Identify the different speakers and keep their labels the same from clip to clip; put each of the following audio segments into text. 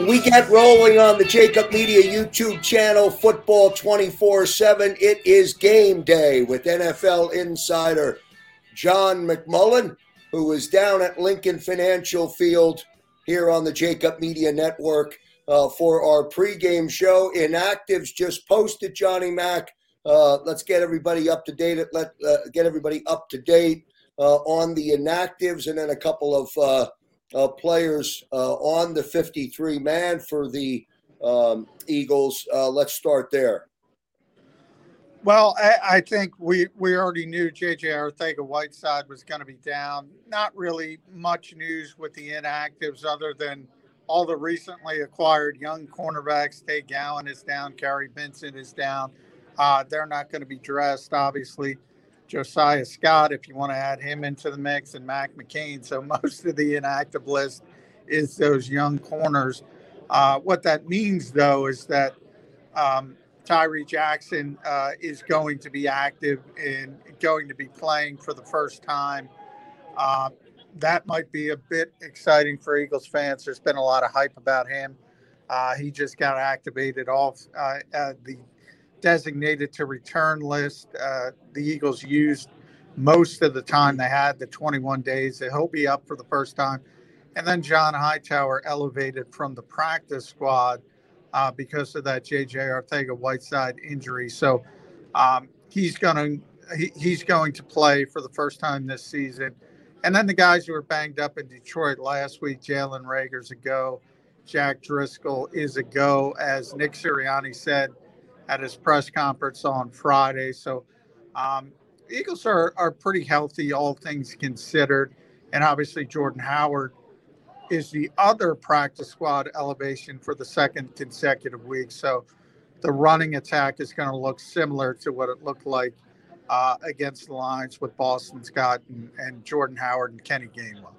Speaker 1: We get rolling on the Jakib Media YouTube channel, Football 24 7. It is game day with NFL insider John McMullen, who is down at Lincoln Financial Field here on the Jakib Media Network uh, for our pregame show. Inactives just posted, Johnny Mack. Uh, let's get everybody up to date. Let uh, get everybody up to date uh, on the inactives, and then a couple of uh, players uh, on the 53 man for the um, Eagles. Uh, let's start there.
Speaker 2: Well, I, I, think we, we already knew JJ Arcega Whiteside was going to be down. Not really much news with the inactives other than all the recently acquired young cornerbacks. Tay Gowan is down, Kary Vincent is down. Uh, they're not going to be dressed, obviously. Josiah Scott, if you want to add him into the mix, and Mac McCain. So most of the inactive list is those young corners. Uh, what that means, though, is that um, Tyree Jackson uh, is going to be active and going to be playing for the first time. Uh, that might be a bit exciting for Eagles fans. There's been a lot of hype about him. Uh, he just got activated off uh, the designated to return list. Uh, the Eagles used most of the time they had, the 21 days. He'll be up for the first time. And then John Hightower elevated from the practice squad uh, because of that J.J. Arcega Whiteside injury. So um, he's going to he, he's going to play for the first time this season. And then the guys who were banged up in Detroit last week, Jalen Reagor's a go. Jack Driscoll is a go. As Nick Sirianni said, at his press conference on Friday. So, um, Eagles are, are pretty healthy, all things considered. And obviously, Jordan Howard is the other practice squad elevation for the second consecutive week. So, the running attack is going to look similar to what it looked like uh, against the Lions with Boston Scott and, and Jordan Howard and Kenny Gainwell.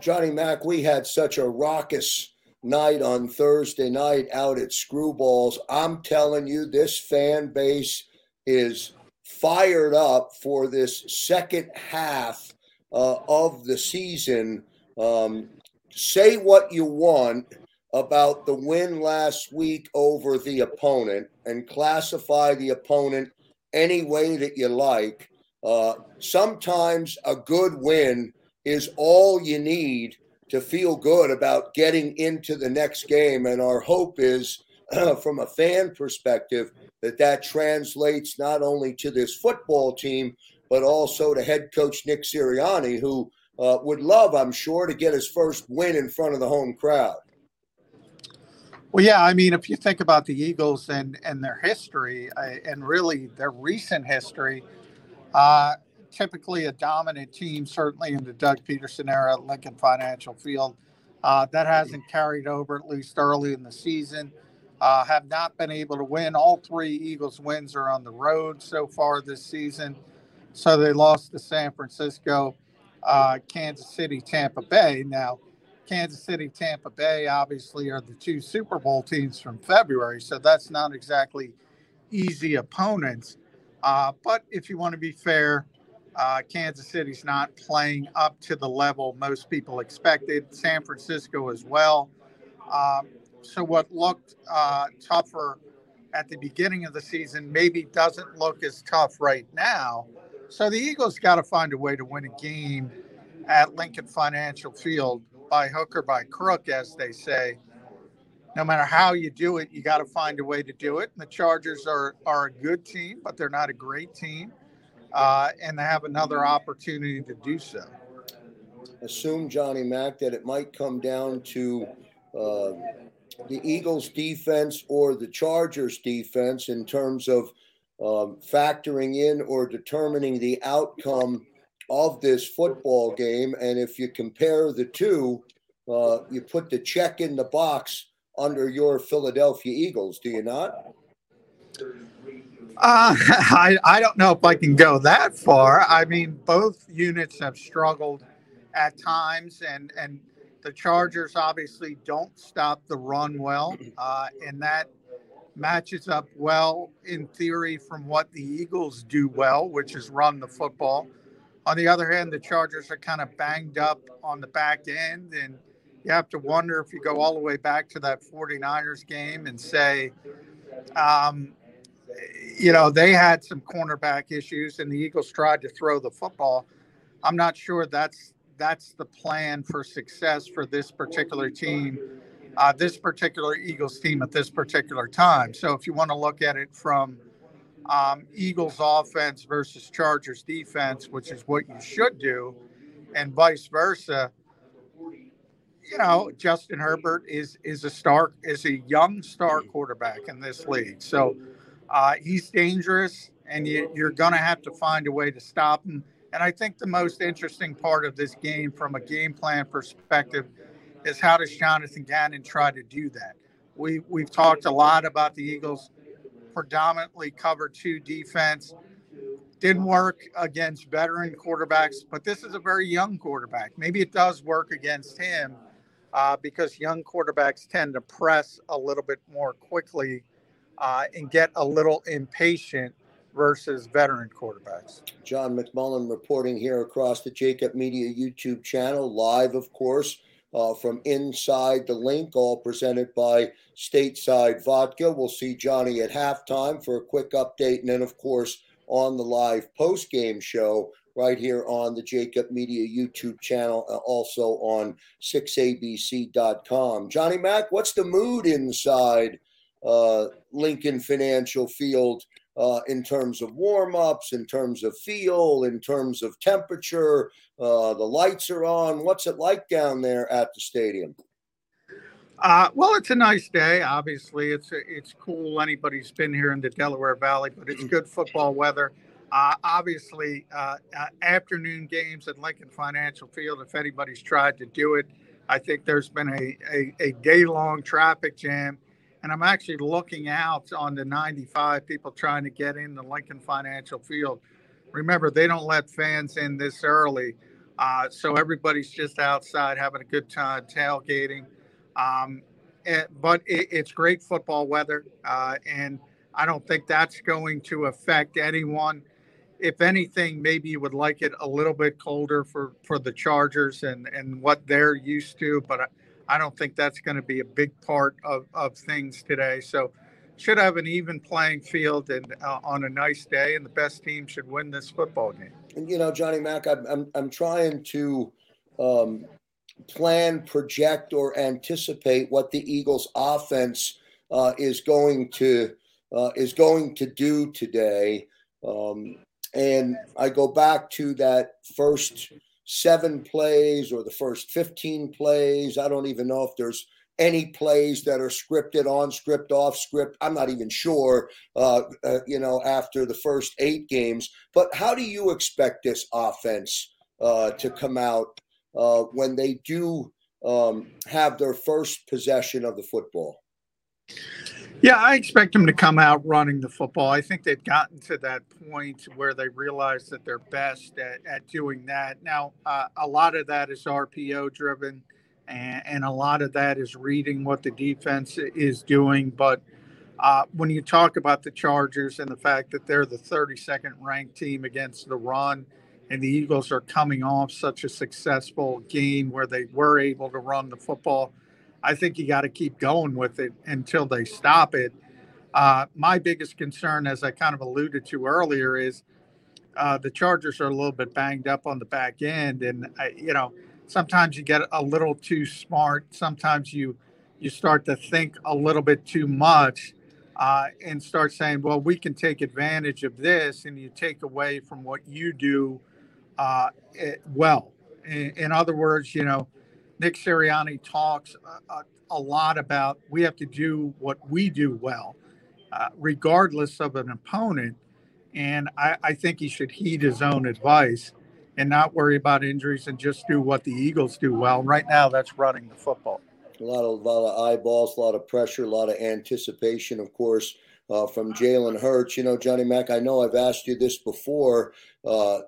Speaker 1: Johnny Mack, we had such a raucous night on Thursday night out at Screwballs. I'm telling you, this fan base is fired up for this second half uh, of the season. Um, say what you want about the win last week over the opponent and classify the opponent any way that you like. Uh, sometimes a good win is all you need to feel good about getting into the next game. And our hope is, from a fan perspective, that that translates not only to this football team, but also to head coach Nick Sirianni, who uh, would love, I'm sure, to get his first win in front of the home crowd.
Speaker 2: Well, yeah, I mean, if you think about the Eagles and and their history, uh, and really their recent history, uh, typically a dominant team, certainly in the Doug Pederson era at Lincoln Financial Field. Uh, that hasn't carried over, at least early in the season. Uh, have not been able to win. All three Eagles wins are on the road so far this season. So they lost to San Francisco, uh, Kansas City, Tampa Bay. Now, Kansas City, Tampa Bay obviously are the two Super Bowl teams from February. So that's not exactly easy opponents. Uh, but if you want to be fair, uh, Kansas City's not playing up to the level most people expected. San Francisco as well. Um, so what looked uh, tougher at the beginning of the season maybe doesn't look as tough right now. So the Eagles got to find a way to win a game at Lincoln Financial Field by hook or by crook, as they say. No matter how you do it, you got to find a way to do it. And the Chargers are are a good team, but they're not a great team uh, and have another opportunity to do so.
Speaker 1: Assume, Johnny Mack, that it might come down to uh, the Eagles' defense or the Chargers' defense in terms of um, factoring in or determining the outcome of this football game. And if you compare the two, uh, you put the check in the box under your Philadelphia Eagles, do you not?
Speaker 2: Uh, I, I don't know if I can go that far. I mean, both units have struggled at times, and, and the Chargers obviously don't stop the run well, uh, and that matches up well in theory from what the Eagles do well, which is run the football. On the other hand, the Chargers are kind of banged up on the back end, and you have to wonder if you go all the way back to that 49ers game and say, um, you know, they had some cornerback issues and the Eagles tried to throw the football. I'm not sure that's that's the plan for success for this particular team, uh, this particular Eagles team at this particular time. So if you want to look at it from um, Eagles offense versus Chargers defense, which is what you should do, and vice versa. You know, Justin Herbert is is a star is a young star quarterback in this league, so uh, he's dangerous, and you, you're going to have to find a way to stop him. And I think the most interesting part of this game, from a game plan perspective, is how does Jonathan Gannon try to do that? We we've talked a lot about the Eagles predominantly cover two defense. Didn't work against veteran quarterbacks, but this is a very young quarterback. Maybe it does work against him uh, because young quarterbacks tend to press a little bit more quickly uh, and get a little impatient versus veteran quarterbacks.
Speaker 1: John McMullen reporting here across the Jakib Media YouTube channel, live, of course uh, from inside the Linc, all presented by Stateside Vodka. We'll see Johnny at halftime for a quick update, and then, of course, on the live post game show right here on the Jakib Media YouTube channel, uh, also on 6abc.com. Johnny Mack, what's the mood inside Lincoln Financial Field uh, in terms of warm ups, in terms of feel, in terms of temperature. Uh, the lights are on. What's it like down there at the stadium?
Speaker 2: Uh, well, it's a nice day. Obviously, it's it's cool. Anybody's been here in the Delaware Valley, but it's good football weather. Uh, obviously, uh, uh, afternoon games at Lincoln Financial Field. If anybody's tried to do it, I think there's been a, a, a day long traffic jam and I'm actually looking out on the 95 people trying to get in the Lincoln Financial Field. Remember, they don't let fans in this early, uh, so everybody's just outside having a good time tailgating. Um, eh, but it, it's great football weather, uh, and I don't think that's going to affect anyone. If anything, maybe you would like it a little bit colder for for the Chargers and and what they're used to, but. I don't think that's going to be a big part of, of things today. So, should have an even playing field and uh, on a nice day, and the best team should win this football game.
Speaker 1: And you know, Johnny Mack, I'm I'm, I'm trying to um, plan, project, or anticipate what the Eagles' offense uh, is going to uh, is going to do today. Um, and I go back to that first seven plays or the first 15 plays. I don't even know if there's any plays that are scripted, on script, off script. I'm not even sure, uh, uh, you know, after the first eight games. But how do you expect this offense uh, to come out uh, when they do um, have their first possession of the football?
Speaker 2: Yeah, I expect them to come out running the football. I think they've gotten to that point where they realize that they're best at, at doing that. Now, uh, a lot of that is RPO driven, and, and, a lot of that is reading what the defense is doing. But uh, when you talk about the Chargers and the fact that they're the 32nd ranked team against the run, and the Eagles are coming off such a successful game where they were able to run the football I think you got to keep going with it until they stop it. Uh, my biggest concern, as I kind of alluded to earlier, is uh, the Chargers are a little bit banged up on the back end, and I, you know sometimes you get a little too smart. Sometimes you you start to think a little bit too much, uh, and start saying, "Well, we can take advantage of this," and you take away from what you do uh, well. In, in other words, you know Nick Sirianni talks a, a, a, lot about we have to do what we do well, uh, regardless of an opponent. And I, I, think he should heed his own advice and not worry about injuries and just do what the Eagles do well. Right now, that's running the football.
Speaker 1: A lot of, a lot of eyeballs, a lot of pressure, a lot of anticipation, of course, uh, from Jalen Hurts. You know, Johnny Mack, I know I've asked you this before. Uh,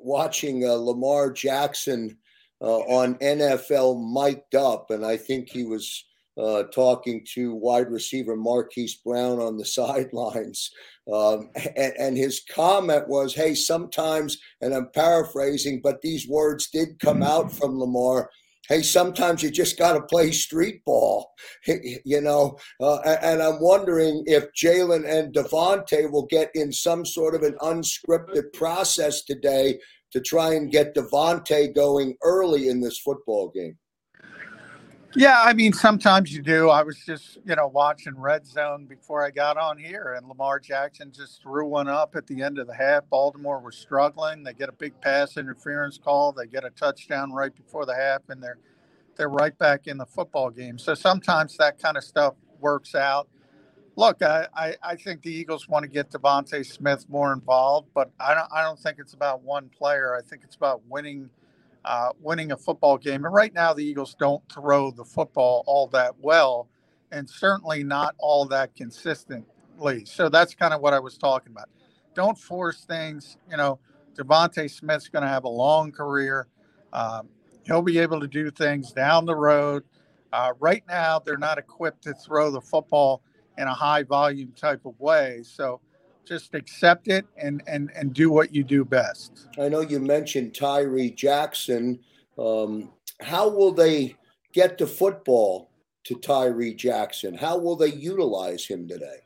Speaker 1: watching uh, Lamar Jackson uh, on NFL mic'd up, and I think he was uh, talking to wide receiver Marquise Brown on the sidelines. Um, and, and, his comment was, Hey, sometimes, and I'm paraphrasing, but these words did come out from Lamar. hey, sometimes you just got to play street ball, you know. Uh, and I'm wondering if Jalen and DeVonta will get in some sort of an unscripted process today to try and get DeVonta going early in this football game.
Speaker 2: Yeah, I mean, sometimes you do. I was just, you know, watching Red Zone before I got on here, and Lamar Jackson just threw one up at the end of the half. Baltimore was struggling. They get a big pass interference call. They get a touchdown right before the half, and they're they're right back in the football game. So sometimes that kind of stuff works out. Look, I, I, I think the Eagles want to get DeVonta Smith more involved, but I don't I don't think it's about one player. I think it's about winning – uh, winning a football game. And right now, the Eagles don't throw the football all that well, and certainly not all that consistently. So that's kind of what I was talking about. Don't force things. You know, DeVonta Smith's going to have a long career. Um, he'll be able to do things down the road. Uh, right now, they're not equipped to throw the football in a high volume type of way. So just accept it and and and do what you do best.
Speaker 1: I know you mentioned Tyree Jackson. Um, how will they get the football to Tyree Jackson? How will they utilize him today?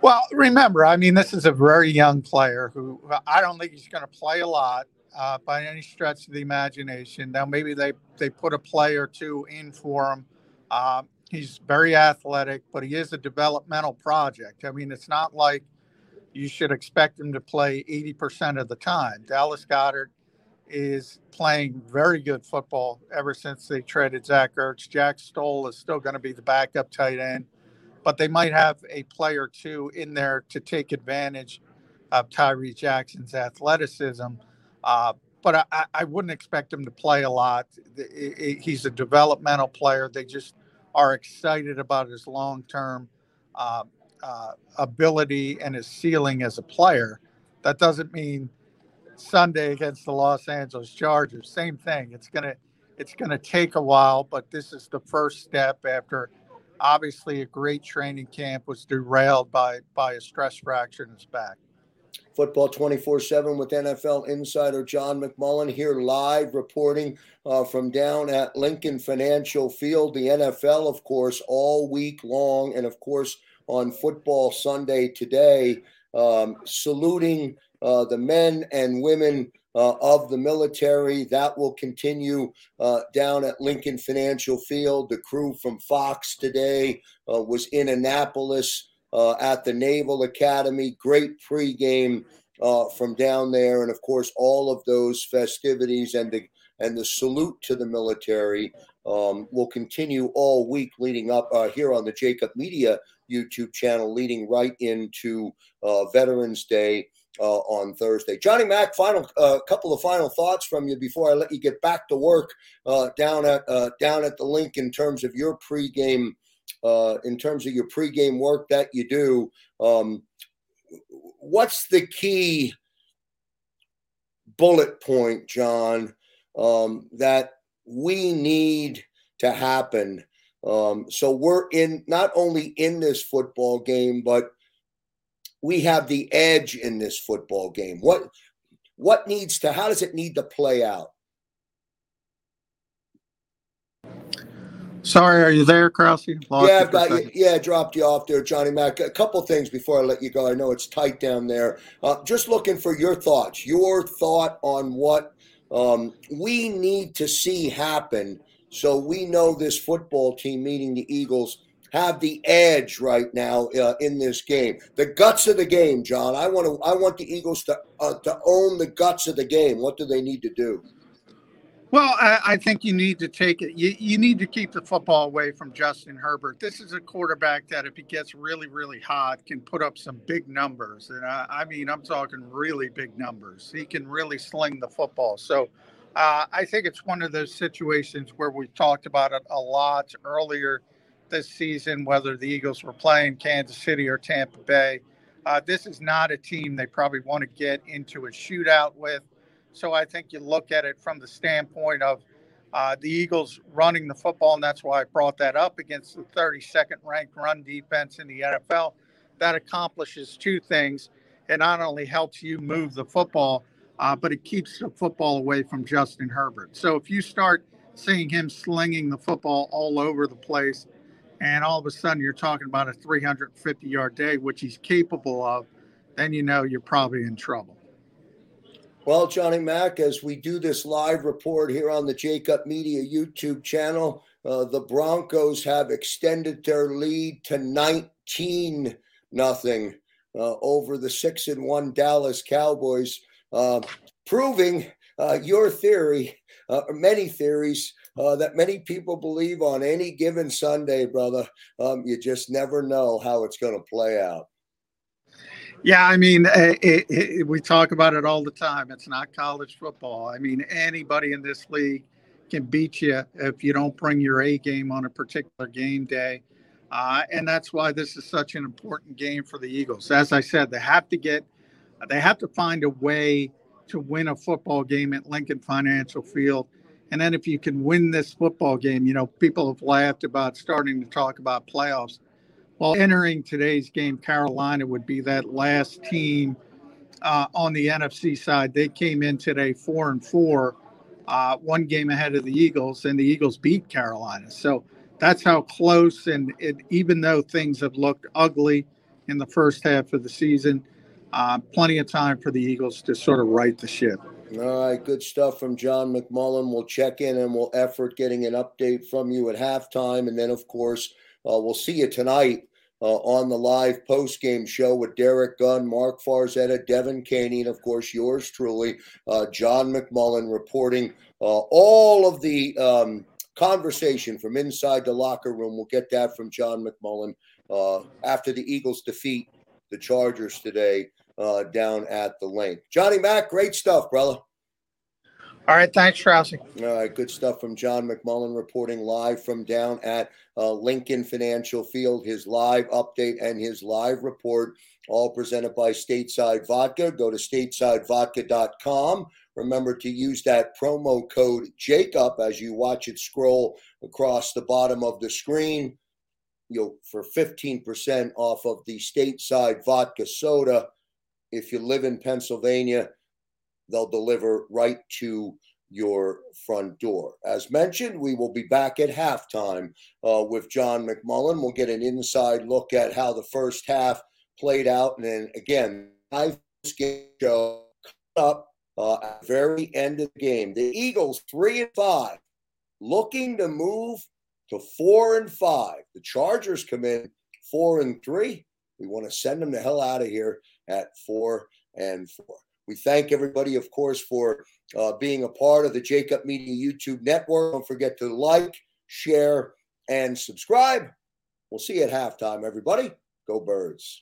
Speaker 2: Well, remember, I mean, this is a very young player who I don't think he's going to play a lot uh, by any stretch of the imagination. Now, maybe they they put a play or two in for him. Uh, He's very athletic, but he is a developmental project. I mean, it's not like you should expect him to play 80% of the time. Dallas Goedert is playing very good football ever since they traded Zach Ertz. Jack Stoll is still going to be the backup tight end, but they might have a player or two in there to take advantage of Tyree Jackson's athleticism. Uh, but I, I, wouldn't expect him to play a lot. He's a developmental player. They just are excited about his long term uh, uh, ability and his ceiling as a player. That doesn't mean Sunday against the Los Angeles Chargers. Same thing. It's gonna it's gonna take a while, but this is the first step after obviously a great training camp was derailed by by a stress fracture in his back.
Speaker 1: Football 24 7 with NFL insider John McMullen here live reporting uh, from down at Lincoln Financial Field. The NFL, of course, all week long, and of course, on Football Sunday today, um, saluting uh, the men and women uh, of the military. That will continue uh, down at Lincoln Financial Field. The crew from Fox today uh, was in Annapolis uh, at the Naval Academy. Great pregame uh, from down there, and of course, all of those festivities and the and the salute to the military um, will continue all week leading up uh, here on the Jakib Media YouTube channel, leading right into uh, Veterans Day. Uh, on Thursday. Johnny Mack, final uh, couple of final thoughts from you before I let you get back to work uh, down at uh, down at the Linc in terms of your pregame uh, in terms of your pregame work that you do. Um, what's the key bullet point, John, um, that we need to happen? Um, so we're in not only in this football game, but we have the edge in this football game. What what needs to? How does it need to play out?
Speaker 2: Sorry, are you there, Krause?
Speaker 1: Lost yeah, I've got you. Yeah, dropped you off there, Johnny Mack. A couple things before I let you go. I know it's tight down there. Uh, just looking for your thoughts, your thought on what um, we need to see happen so we know this football team, meeting the Eagles, have the edge right now uh, in this game. The guts of the game, John. I want to. I want the Eagles to uh, to own the guts of the game. What do they need to do?
Speaker 2: Well, I, I, think you need to take it. You, you need to keep the football away from Justin Herbert. This is a quarterback that, if he gets really, really hot, can put up some big numbers. And I, I mean, I'm talking really big numbers. He can really sling the football. So uh, I think it's one of those situations where we talked about it a lot earlier this season, whether the Eagles were playing Kansas City or Tampa Bay. Uh, this is not a team they probably want to get into a shootout with. So I think you look at it from the standpoint of uh, the Eagles running the football, and that's why I brought that up against the 32nd ranked run defense in the NFL. That accomplishes two things. It not only helps you move the football, uh, but it keeps the football away from Justin Herbert. So if you start seeing him slinging the football all over the place. And all of a sudden, you're talking about a 350 yard day, which he's capable of. Then you know you're probably in trouble.
Speaker 1: Well, Johnny Mack, as we do this live report here on the Jakib Media YouTube channel, uh, the Broncos have extended their lead to 19 nothing uh, over the six and one Dallas Cowboys, uh, proving uh, your theory, uh, many theories uh, that many people believe on any given Sunday, brother. Um, you just never know how it's going to play out.
Speaker 2: Yeah, I mean, it, it, it, we talk about it all the time. It's not college football. I mean, anybody in this league can beat you if you don't bring your A game on a particular game day. Uh, and that's why this is such an important game for the Eagles. As I said, they have to get, they have to find a way to win a football game at Lincoln Financial Field. And then if you can win this football game, you know, people have laughed about starting to talk about playoffs. Well, entering today's game, Carolina would be that last team uh, on the NFC side. They came in today four and four, uh, one game ahead of the Eagles, and the Eagles beat Carolina. So that's how close. And it, even though things have looked ugly in the first half of the season, uh, plenty of time for the Eagles to sort of right the ship.
Speaker 1: All right, good stuff from John McMullen. We'll check in and we'll effort getting an update from you at halftime, and then of course uh, we'll see you tonight uh, on the live post game show with Derek Gunn, Mark Farzetta, Devin Caney, and of course yours truly, uh, John McMullen, reporting uh, all of the um, conversation from inside the locker room. We'll get that from John McMullen uh, after the Eagles defeat the Chargers today uh, down at the Linc. Johnny Mack, great stuff, brother.
Speaker 2: All right, thanks, Trousie.
Speaker 1: All right, good stuff from John McMullen reporting live from down at uh, Lincoln Financial Field. His live update and his live report, all presented by Stateside Vodka. Go to statesidevodka.com. Remember to use that promo code Jakib as you watch it scroll across the bottom of the screen. You'll for 15% off of the stateside vodka soda. If you live in Pennsylvania, they'll deliver right to your front door. As mentioned, we will be back at halftime uh, with John McMullen. We'll get an inside look at how the first half played out. And then again, live game show up uh, at the very end of the game. The Eagles, three and five, looking to move to four and five. The Chargers come in four and three. We want to send them the hell out of here at four and four. We thank everybody, of course, for uh, being a part of the Jakib Media YouTube network. Don't forget to like, share, and subscribe. We'll see you at halftime, everybody. Go Birds.